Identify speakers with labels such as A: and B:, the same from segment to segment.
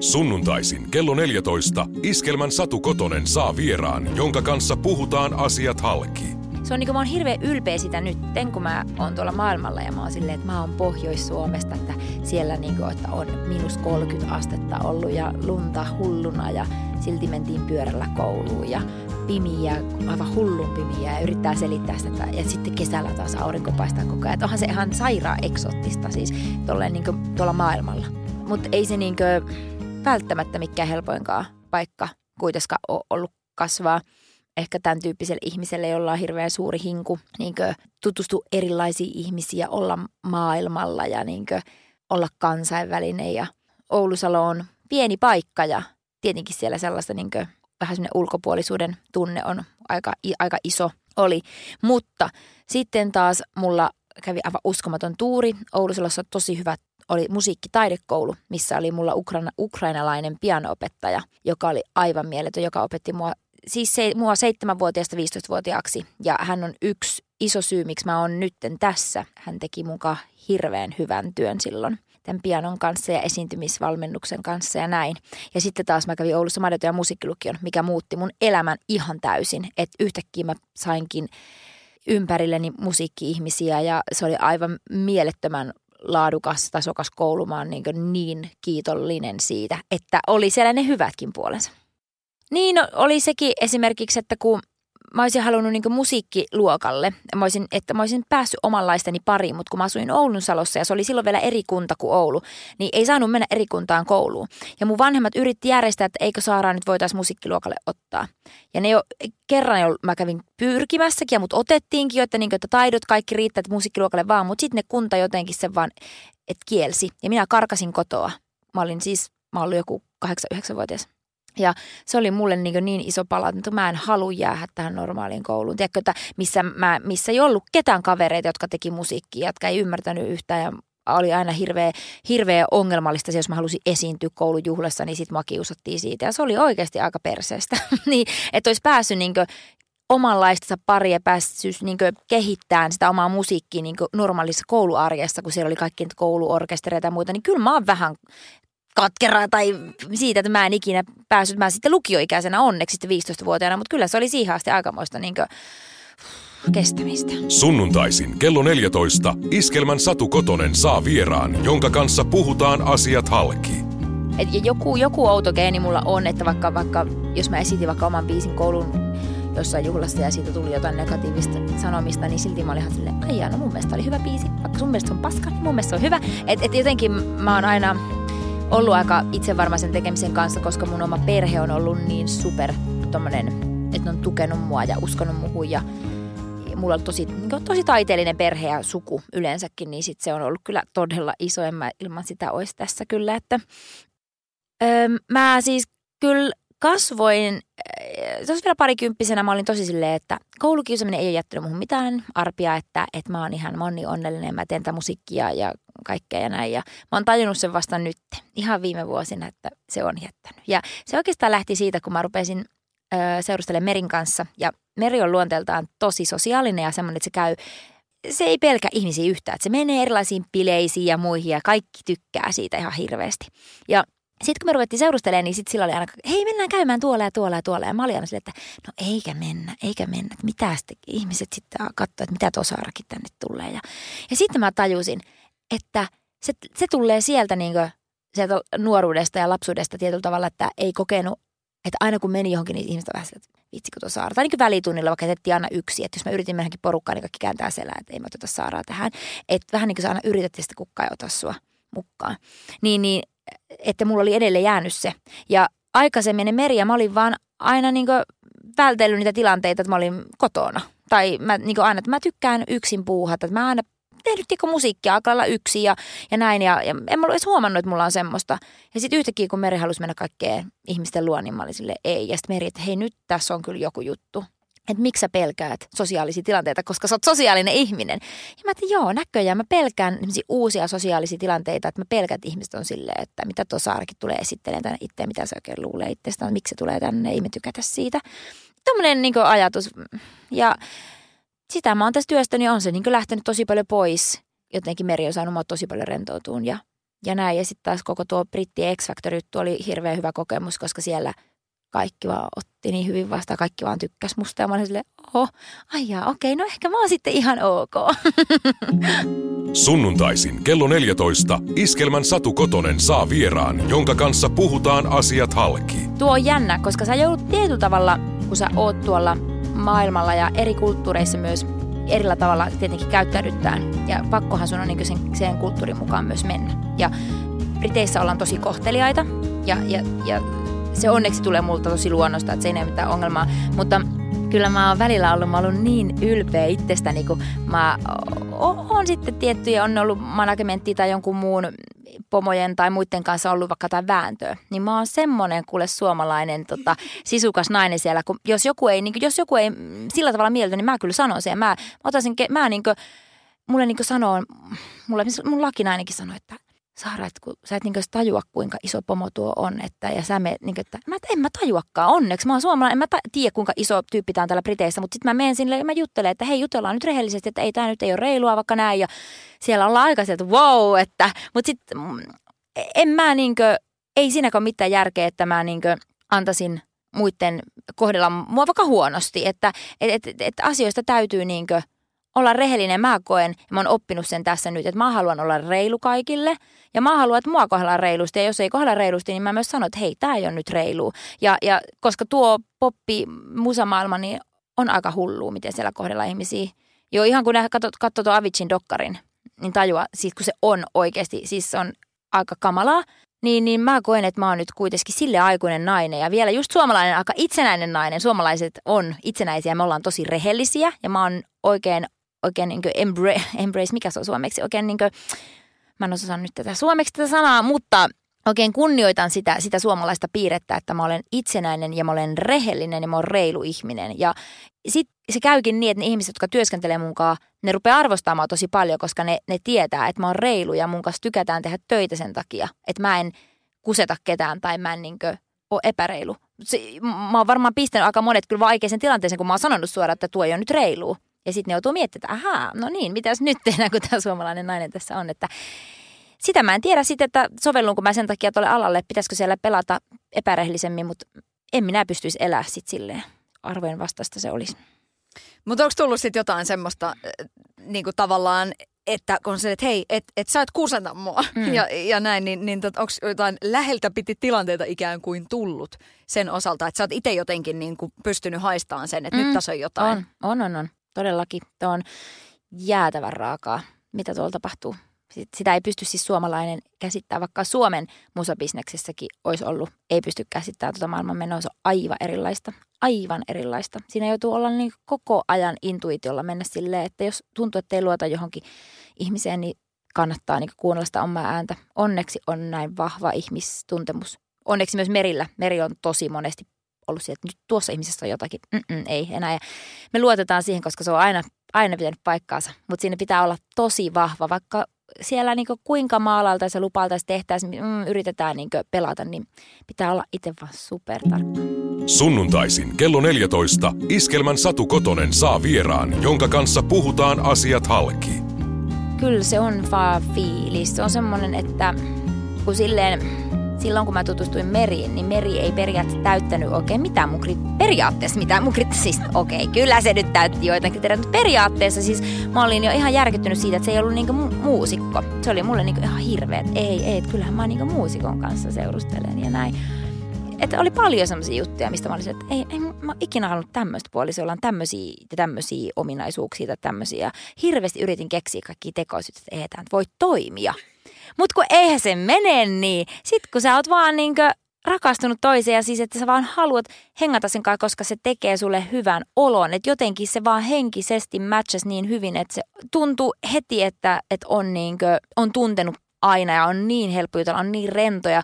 A: Sunnuntaisin kello 14 Iskelmän Satu Kotonen saa vieraan, jonka kanssa puhutaan asiat halki.
B: Se on niin kuin mä oon hirveän ylpeä sitä nyt, kun mä oon tuolla maailmalla ja mä oon silleen, että mä oon Pohjois-Suomesta, että siellä niin kuin, että on minus 30 astetta ollut ja lunta hulluna ja silti mentiin pyörällä kouluun ja pimiä, aivan hullun pimiä ja yrittää selittää sitä. Ja sitten kesällä taas aurinko paistaa koko ajan. Että onhan se ihan sairaan eksottista siis niin kuin, tuolla maailmalla. Mutta ei se niin kuin, välttämättä mikään helpoinkaan paikka kuitenkaan ole ollut kasvaa. Ehkä tämän tyyppiselle ihmiselle, jolla on hirveän suuri hinku niin tutustua erilaisiin ihmisiä, olla maailmalla ja niin olla kansainvälinen. Ja Oulusalo on pieni paikka ja tietenkin siellä sellaista niin vähän semmoinen ulkopuolisuuden tunne on aika, aika iso oli. Mutta sitten taas mulla kävi aivan uskomaton tuuri. Oulusalossa on tosi hyvät oli musiikkitaidekoulu, missä oli mulla ukraina, ukrainalainen pianoopettaja, joka oli aivan mieletön, joka opetti mua, siis se, mua 7-vuotiaasta 15-vuotiaaksi. Ja hän on yksi iso syy, miksi mä oon nytten tässä. Hän teki mukaan hirveän hyvän työn silloin tämän pianon kanssa ja esiintymisvalmennuksen kanssa ja näin. Ja sitten taas mä kävin Oulussa Madoto- ja musiikkilukion, mikä muutti mun elämän ihan täysin. Että yhtäkkiä mä sainkin ympärilleni musiikki-ihmisiä ja se oli aivan mielettömän laadukas, tasokas koulu. Mä oon niin, niin kiitollinen siitä, että oli siellä ne hyvätkin puolensa. Niin no, oli sekin esimerkiksi, että kun mä olisin halunnut niin musiikkiluokalle, mä olisin, että mä olisin päässyt omanlaistani pariin, mutta kun mä asuin Oulun Salossa ja se oli silloin vielä eri kunta kuin Oulu, niin ei saanut mennä eri kuntaan kouluun. Ja mun vanhemmat yritti järjestää, että eikö Saaraa nyt voitaisiin musiikkiluokalle ottaa. Ja ne jo kerran jo mä kävin pyrkimässäkin ja mut otettiinkin jo, että, niin, että taidot kaikki riittää, että musiikkiluokalle vaan, mutta sitten ne kunta jotenkin sen vaan, että kielsi. Ja minä karkasin kotoa. Mä olin siis, mä olin joku 8-9-vuotias. Ja se oli mulle niin, niin iso pala, että mä en halua jäädä tähän normaaliin kouluun. Tiedätkö, että missä, mä, missä ei ollut ketään kavereita, jotka teki musiikkia, jotka ei ymmärtänyt yhtään ja oli aina hirveä, hirveä ongelmallista se, jos mä halusin esiintyä koulujuhlassa, niin sitten mä kiusattiin siitä. Ja se oli oikeasti aika perseestä. niin, että olisi päässyt niin omanlaista paria päässyt niin kehittämään sitä omaa musiikkia niin normaalissa kouluarjessa, kun siellä oli kaikki kouluorkestereita ja muuta, niin kyllä mä oon vähän katkeraa tai siitä, että mä en ikinä päässyt. Mä sitten lukioikäisenä onneksi sitten 15-vuotiaana, mutta kyllä se oli siihen asti aikamoista niin kestämistä.
A: Sunnuntaisin kello 14 Iskelmän Satu Kotonen saa vieraan, jonka kanssa puhutaan asiat halki.
B: Et joku, joku outo geeni mulla on, että vaikka, vaikka jos mä esitin vaikka oman biisin koulun jossain juhlassa ja siitä tuli jotain negatiivista sanomista, niin silti mä olin ihan silleen, aijaa, no mun mielestä oli hyvä biisi. Vaikka sun mielestä on paska, niin mun mielestä on hyvä. Että et jotenkin mä oon aina ollut aika itsevarmaisen tekemisen kanssa, koska mun oma perhe on ollut niin super tommonen, että ne on tukenut mua ja uskonut muuhun ja mulla on tosi, niin tosi taiteellinen perhe ja suku yleensäkin, niin sit se on ollut kyllä todella iso, en mä ilman sitä olisi tässä kyllä, että öö, mä siis kyllä kasvoin, tuossa vielä parikymppisenä mä olin tosi silleen, että koulukiusaaminen ei ole jättänyt muuhun mitään arpia, että, että mä oon ihan monni onnellinen, mä teen tätä musiikkia ja kaikkea ja näin. Ja mä oon tajunnut sen vasta nyt, ihan viime vuosina, että se on jättänyt. Ja se oikeastaan lähti siitä, kun mä rupesin seurustelemaan Merin kanssa. Ja Meri on luonteeltaan tosi sosiaalinen ja semmoinen, että se käy se ei pelkä ihmisiä yhtään. Että se menee erilaisiin bileisiin ja muihin ja kaikki tykkää siitä ihan hirveästi. Ja sitten kun me ruvettiin seurustelemaan, niin sitten sillä oli aina, hei mennään käymään tuolla ja tuolla ja tuolla. Ja mä olin aina että no eikä mennä, eikä mennä. Mitä sitten ihmiset sitten katsoo, että mitä tuossa Saarakin tänne tulee. Ja, ja sitten mä tajusin, että se, se tulee sieltä, niin kuin, sieltä nuoruudesta ja lapsuudesta tietyllä tavalla, että ei kokenut, että aina kun meni johonkin, niin ihmiset vähän että vitsi kun tuossa Saara. Tai niin välitunnilla vaikka jätettiin aina yksi, että jos mä yritin mennäkin porukkaan, niin kaikki kääntää selää, että ei mä oteta Saaraa tähän. Että vähän niin kuin sä aina yrität sitä kukkaa ja ota sua mukaan. Niin, niin että mulla oli edelleen jäänyt se. Ja aikaisemmin Meri ja mä olin vaan aina niin vältellyt niitä tilanteita, että mä olin kotona. Tai mä niin aina, että mä tykkään yksin puuhata. Että mä aina tehnyt tiekko musiikkia aika yksin ja, ja näin. Ja, ja en mä ollut edes huomannut, että mulla on semmoista. Ja sitten yhtäkkiä, kun Meri halusi mennä kaikkeen ihmisten luo, niin mä olin sille ei. Ja sitten Meri, että hei nyt tässä on kyllä joku juttu että miksi sä pelkäät sosiaalisia tilanteita, koska sä oot sosiaalinen ihminen. Ja mä että joo, näköjään mä pelkään uusia sosiaalisia tilanteita, että mä pelkään, että ihmiset on silleen, että mitä tuo Saarakin tulee esittelemään tänne itse, mitä se oikein luulee itsestään, miksi se tulee tänne, ei me tykätä siitä. Tuommoinen niin ajatus. Ja sitä mä oon tässä työstänyt, niin on se niin lähtenyt tosi paljon pois. Jotenkin meri on saanut mua tosi paljon rentoutuun ja ja näin. Ja sitten taas koko tuo Britti X Factor juttu oli hirveän hyvä kokemus, koska siellä kaikki vaan otti niin hyvin vastaan, kaikki vaan tykkäs musta. Ja mä olin silleen, oho, ai jaa, okei, no ehkä mä oon sitten ihan ok.
A: Sunnuntaisin kello 14 Iskelmän Satu Kotonen saa vieraan, jonka kanssa puhutaan asiat halki.
B: Tuo on jännä, koska sä joudut tietyllä tavalla, kun sä oot tuolla maailmalla ja eri kulttuureissa myös erillä tavalla tietenkin käyttäydyttään. Ja pakkohan sun on niin sen, sen kulttuurin mukaan myös mennä. Ja Briteissä ollaan tosi kohteliaita ja, ja, ja se onneksi tulee multa tosi luonnosta, että se ei ole mitään ongelmaa. Mutta kyllä mä oon välillä ollut, mä ollut niin ylpeä itsestäni, kun mä oon sitten tiettyjä, on ollut managementti tai jonkun muun pomojen tai muiden kanssa ollut vaikka jotain vääntöä, niin mä oon semmoinen kuule suomalainen tota, sisukas nainen siellä, kun jos joku ei, niin kuin, jos joku ei sillä tavalla mieltä, niin mä kyllä sanon sen. Mä, otan mä niin kuin, mulle niin kuin sanoo, mulle, mun lakinainenkin sanoi, että Saara, että kun sä et niin tajua, kuinka iso pomo tuo on. Että, ja sä meet, niin kuin, että mä, en mä tajuakaan, onneksi. Mä oon suomalainen, en mä ta- tiedä, kuinka iso tyyppi tää on täällä Briteissä. Mutta sitten mä menen sinne ja mä juttelen, että hei, jutellaan nyt rehellisesti, että ei tämä nyt ei ole reilua vaikka näin. Ja siellä ollaan aika sieltä, wow, että. Mutta sitten mm, en mä niin kuin, ei siinäkään mitään järkeä, että mä niin kuin, antaisin muiden kohdella mua vaikka huonosti. Että et, et, et asioista täytyy niin kuin, olla rehellinen. Mä koen, ja mä oon oppinut sen tässä nyt, että mä haluan olla reilu kaikille. Ja mä haluan, että mua kohdellaan reilusti. Ja jos ei kohdella reilusti, niin mä myös sanon, että hei, tää ei ole nyt reilu. Ja, ja koska tuo poppi musamaailma, niin on aika hullu, miten siellä kohdellaan ihmisiä. Joo, ihan kun katsoo katso tuon Avicin dokkarin, niin tajua, siis kun se on oikeasti, siis on aika kamalaa. Niin, niin mä koen, että mä oon nyt kuitenkin sille aikuinen nainen ja vielä just suomalainen aika itsenäinen nainen. Suomalaiset on itsenäisiä, me ollaan tosi rehellisiä ja mä oon oikein oikein niin embrace, embrace, mikä se on suomeksi, oikein niin kuin, mä en osaa nyt tätä suomeksi tätä sanaa, mutta oikein kunnioitan sitä, sitä suomalaista piirrettä, että mä olen itsenäinen ja mä olen rehellinen ja mä olen reilu ihminen. Ja sitten se käykin niin, että ne ihmiset, jotka työskentelee munkaan, ne rupeaa arvostamaan tosi paljon, koska ne, ne tietää, että mä oon reilu ja mun kanssa tykätään tehdä töitä sen takia, että mä en kuseta ketään tai mä en niin ole epäreilu. Se, mä oon varmaan pistänyt aika monet kyllä vaikeisen tilanteeseen, kun mä oon sanonut suoraan, että tuo ei ole nyt reilu. Ja sitten ne joutuu miettimään, että ahaa, no niin, mitäs nyt tehdään, kun tämä suomalainen nainen tässä on. Että sitä mä en tiedä sitten, että sovellunko mä sen takia tuolle alalle, pitäisikö siellä pelata epärehellisemmin, mutta en minä pystyisi elää sitten silleen. Arvojen vastaista se olisi.
C: Mutta onko tullut sitten jotain semmoista niin kuin tavallaan, että kun se, että hei, että et sä et kuseta mua mm. ja, ja näin, niin, niin tot, onko jotain läheltä piti tilanteita ikään kuin tullut sen osalta, että sä oot itse jotenkin niin kuin pystynyt haistamaan sen, että mm. nyt tässä on jotain?
B: On, on, on. on todellakin. Tuo on jäätävän raakaa, mitä tuolla tapahtuu. Sitä ei pysty siis suomalainen käsittämään, vaikka Suomen musabisneksessäkin olisi ollut, ei pysty käsittämään tuota maailman menoa. Se on aivan erilaista, aivan erilaista. Siinä joutuu olla niin koko ajan intuitiolla mennä silleen, että jos tuntuu, että ei luota johonkin ihmiseen, niin kannattaa niin kuunnella sitä omaa ääntä. Onneksi on näin vahva ihmistuntemus. Onneksi myös merillä. Meri on tosi monesti ollut sieltä, että nyt tuossa ihmisessä on jotakin, Mm-mm, ei enää. Ja me luotetaan siihen, koska se on aina, aina pitänyt paikkaansa, mutta siinä pitää olla tosi vahva, vaikka siellä niin kuinka maalaalta se lupaalta tehtäisiin, mm, yritetään niin pelata, niin pitää olla itse vaan supertarkka.
A: Sunnuntaisin kello 14 Iskelmän Satu Kotonen saa vieraan, jonka kanssa puhutaan asiat halki.
B: Kyllä se on vaan fiilis. Se on semmoinen, että kun silleen silloin kun mä tutustuin Meriin, niin Meri ei periaatteessa täyttänyt oikein mitään mun krit- periaatteessa mitään mun krit- siis okei, okay, kyllä se nyt täytti joitain kriteereitä, mutta periaatteessa siis mä olin jo ihan järkyttynyt siitä, että se ei ollut niinku mu- muusikko. Se oli mulle niinku ihan hirveä, että ei, ei, että kyllähän mä niinku muusikon kanssa seurustelen ja näin. Että oli paljon sellaisia juttuja, mistä mä olisin, että ei, ei mä ikinä halunnut tämmöistä puolista, jolla on tämmöisiä tämmöisiä ominaisuuksia tai tämmöisiä. Hirveästi yritin keksiä kaikki tekoiset, että ei tämä voi toimia. Mutta kun eihän se mene niin. Sitten kun sä oot vaan niinkö rakastunut toiseen ja siis, että sä vaan haluat hengata sen kanssa, koska se tekee sulle hyvän olon. Että jotenkin se vaan henkisesti matchas niin hyvin, että se tuntuu heti, että, että on, niinkö, on tuntenut aina ja on niin helppo jutella, on niin rento ja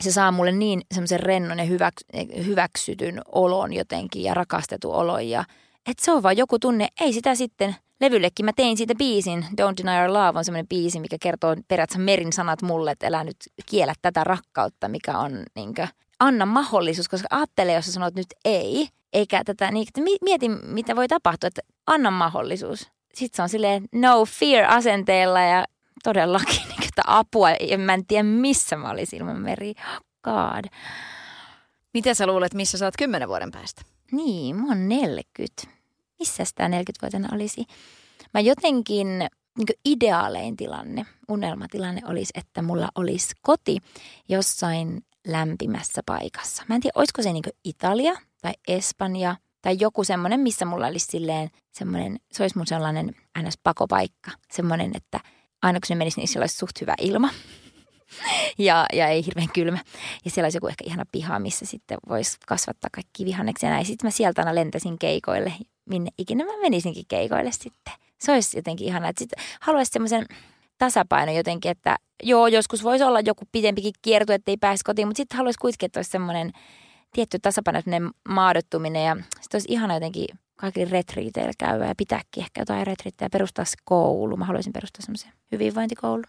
B: se saa mulle niin semmoisen rennon ja hyväks, hyväksytyn olon jotenkin ja rakastetun olon. Ja, että se on vaan joku tunne, ei sitä sitten – levyllekin mä tein siitä biisin. Don't Deny Our Love on semmoinen biisi, mikä kertoo periaatteessa Merin sanat mulle, että älä nyt kiellä tätä rakkautta, mikä on niinkö, anna mahdollisuus, koska ajattele, jos sä sanot nyt ei, eikä tätä, niin mieti mitä voi tapahtua, että anna mahdollisuus. Sitten se on silleen no fear asenteella ja todellakin niin tämmöistä apua. Ja mä en tiedä, missä mä olisin ilman Meri. Oh God.
C: Miten sä luulet, missä sä oot kymmenen vuoden päästä?
B: Niin, mä oon 40. Missä tämä 40-vuotiaana olisi? Mä jotenkin, niin ideaalein tilanne, unelmatilanne olisi, että mulla olisi koti jossain lämpimässä paikassa. Mä en tiedä, olisiko se niin Italia tai Espanja tai joku semmoinen, missä mulla olisi silleen semmoinen, se olisi mun sellainen ns. pakopaikka. Semmoinen, että aina kun se menisi, niin olisi suht hyvä ilma ja, ja ei hirveän kylmä. Ja siellä olisi joku ehkä ihana piha, missä sitten voisi kasvattaa kaikki vihanneksia ja näin. Sitten mä sieltä aina lentäisin keikoille, minne ikinä mä menisinkin keikoille sitten. Se olisi jotenkin ihana. Että sitten haluaisin semmoisen tasapaino jotenkin, että joo, joskus voisi olla joku pidempikin kierto, ettei pääse kotiin, mutta sitten haluaisi kuitenkin, että olisi semmoinen tietty tasapaino, maadottuminen ja sitten olisi ihana jotenkin kaikille retriiteillä käydä ja pitääkin ehkä jotain retriittejä perustaa koulu. Mä haluaisin perustaa semmoisen hyvinvointikoulu.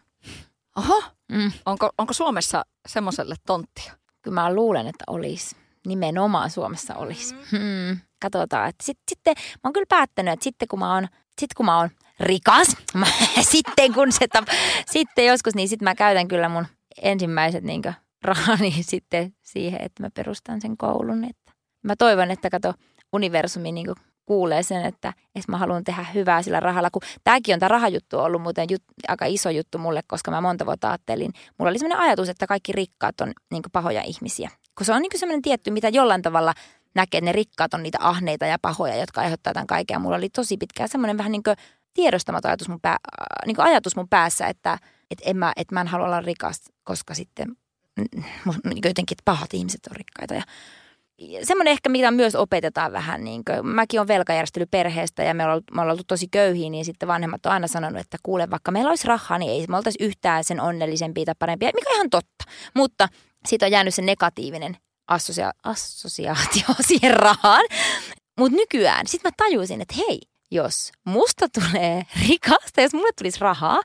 C: Oho, mm. onko, onko Suomessa semmoiselle tonttia?
B: Kyllä mä luulen, että olisi. Nimenomaan Suomessa olisi. Mm. Hmm. Katsotaan. Että sit, sitten mä oon kyllä päättänyt, että sitten kun mä oon, sit kun mä oon rikas, mä, sitten kun se tap, sitten joskus, niin sitten mä käytän kyllä mun ensimmäiset niin rahani sitten siihen, että mä perustan sen koulun. Että mä toivon, että kato universumi niin kuulee sen, että, että mä haluan tehdä hyvää sillä rahalla. Kun tämäkin on tämä rahajuttu ollut muuten jut, aika iso juttu mulle, koska mä monta vuotta ajattelin. Mulla oli sellainen ajatus, että kaikki rikkaat on niin pahoja ihmisiä. Kun se on niin sellainen tietty, mitä jollain tavalla näkee, että ne rikkaat on niitä ahneita ja pahoja, jotka aiheuttaa tämän kaikkea. Mulla oli tosi pitkään semmoinen vähän niin tiedostamaton ajatus mun, pää, niin ajatus mun päässä, että, että, en mä, että mä en halua olla rikas, koska sitten niin jotenkin että pahat ihmiset on rikkaita. Ja semmoinen ehkä, mitä myös opetetaan vähän, niin kuin, mäkin olen velkajärjestely perheestä ja me ollaan, me ollaan oltu tosi köyhiä, niin sitten vanhemmat on aina sanonut, että kuule, vaikka meillä olisi rahaa, niin ei me oltaisi yhtään sen onnellisempia tai parempia, mikä on ihan totta. Mutta siitä on jäänyt se negatiivinen assosia- assosiaatio siihen rahaan. Mutta nykyään, sitten mä tajusin, että hei, jos musta tulee rikasta, jos mulle tulisi rahaa,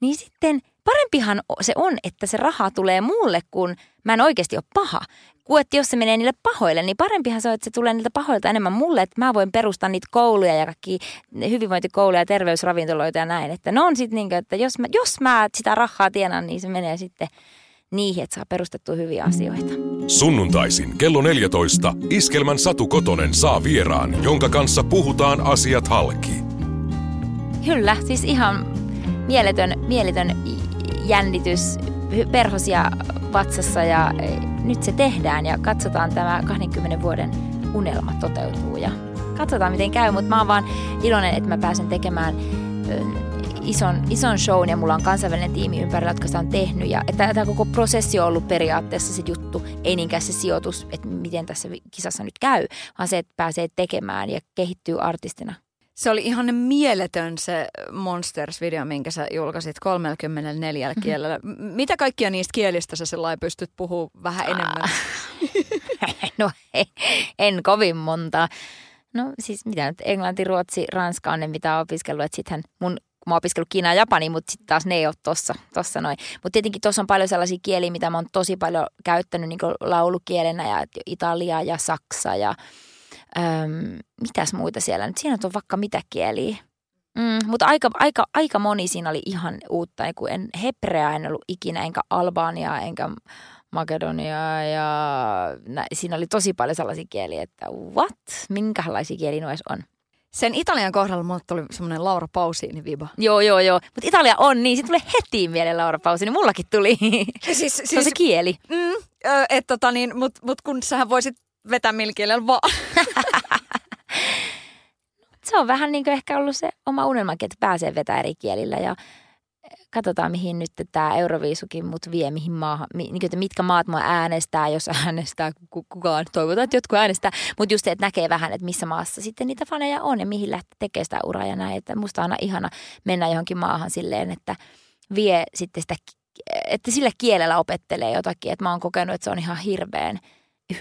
B: niin sitten parempihan se on, että se raha tulee mulle, kun mä en oikeasti ole paha kun että jos se menee niille pahoille, niin parempihan se on, että se tulee niiltä pahoilta enemmän mulle, että mä voin perustaa niitä kouluja ja kaikki hyvinvointikouluja ja terveysravintoloita ja näin. Että ne on sitten niin kuin, että jos mä, jos mä sitä rahaa tienan, niin se menee sitten niihin, että saa perustettua hyviä asioita.
A: Sunnuntaisin kello 14 Iskelmän Satu Kotonen saa vieraan, jonka kanssa puhutaan asiat halki.
B: Kyllä, siis ihan mieletön, mieletön jännitys, perhosia vatsassa ja nyt se tehdään ja katsotaan tämä 20 vuoden unelma toteutuu ja katsotaan miten käy, mutta mä oon vaan iloinen, että mä pääsen tekemään ison, ison shown ja mulla on kansainvälinen tiimi ympärillä, jotka sitä on tehnyt. Ja että tämä koko prosessi on ollut periaatteessa se juttu, ei niinkään se sijoitus, että miten tässä kisassa nyt käy, vaan se, että pääsee tekemään ja kehittyy artistina
C: se oli ihan mieletön se Monsters-video, minkä sä julkaisit 34 mm-hmm. kielellä. Mitä kaikkia niistä kielistä sä sellainen pystyt puhumaan vähän enemmän?
B: no en, en kovin monta. No siis mitä nyt, englanti, ruotsi, ranska on ne mitä opiskellut. Että sittenhän mun mä oon opiskellut Kiinaa ja Japani, mutta sitten taas ne ei ole tossa, tossa noin. Mutta tietenkin tuossa on paljon sellaisia kieliä, mitä mä oon tosi paljon käyttänyt niin laulukielenä ja Italia ja Saksa ja Öm, mitäs muita siellä nyt? Siinä on vaikka mitä kieliä. Mm, mutta aika, aika, aika moni siinä oli ihan uutta. Kun en, hebreaa en ollut ikinä, enkä Albaniaa, enkä Makedoniaa. Ja nä, siinä oli tosi paljon sellaisia kieliä, että what? Minkälaisia kieliä nuo on?
C: Sen Italian kohdalla mulle tuli semmoinen Laura Pausini viba.
B: Joo, joo, joo. Mutta Italia on niin, sitten tulee heti mieleen Laura Pausini. Mullakin tuli. Siis, siis, se on se siis- kieli.
C: Mm, et tota niin, mut, mut kun sähän voisit vetä millä vaan.
B: se on vähän niin kuin ehkä ollut se oma unelmakin, että pääsee vetämään eri kielillä ja katsotaan mihin nyt tämä Euroviisukin mut vie, mihin maahan, niin kuin, että mitkä maat mua äänestää, jos äänestää kukaan. Toivotaan, että jotkut äänestää, mutta just se, että näkee vähän, että missä maassa sitten niitä faneja on ja mihin lähtee tekemään sitä uraa ja näin. Että musta on aina ihana mennä johonkin maahan silleen, että vie sitten sitä, että sillä kielellä opettelee jotakin. Että mä oon kokenut, että se on ihan hirveän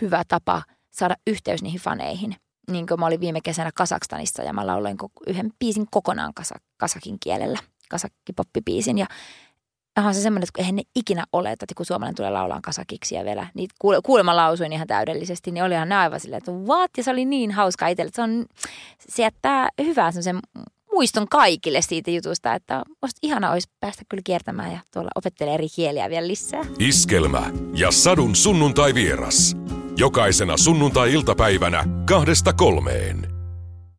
B: hyvä tapa saada yhteys niihin faneihin. Niin kuin mä olin viime kesänä Kasakstanissa ja mä lauloin yhden biisin kokonaan kasa, kasakin kielellä, kasakkipoppibiisin. Ja onhan se semmoinen, että eihän ne ikinä ole, että kun suomalainen tulee laulaan kasakiksi ja vielä niitä kuule, kuulemma lausuin ihan täydellisesti, niin olihan ne aivan silleen, että what? Ja se oli niin hauska itselle. Se, on, se jättää hyvää semmoisen muiston kaikille siitä jutusta, että musta ihana olisi päästä kyllä kiertämään ja tuolla opettelee eri kieliä vielä lisää.
A: Iskelmä ja Sadun sunnuntai vieras. Jokaisena sunnuntai-iltapäivänä kahdesta kolmeen.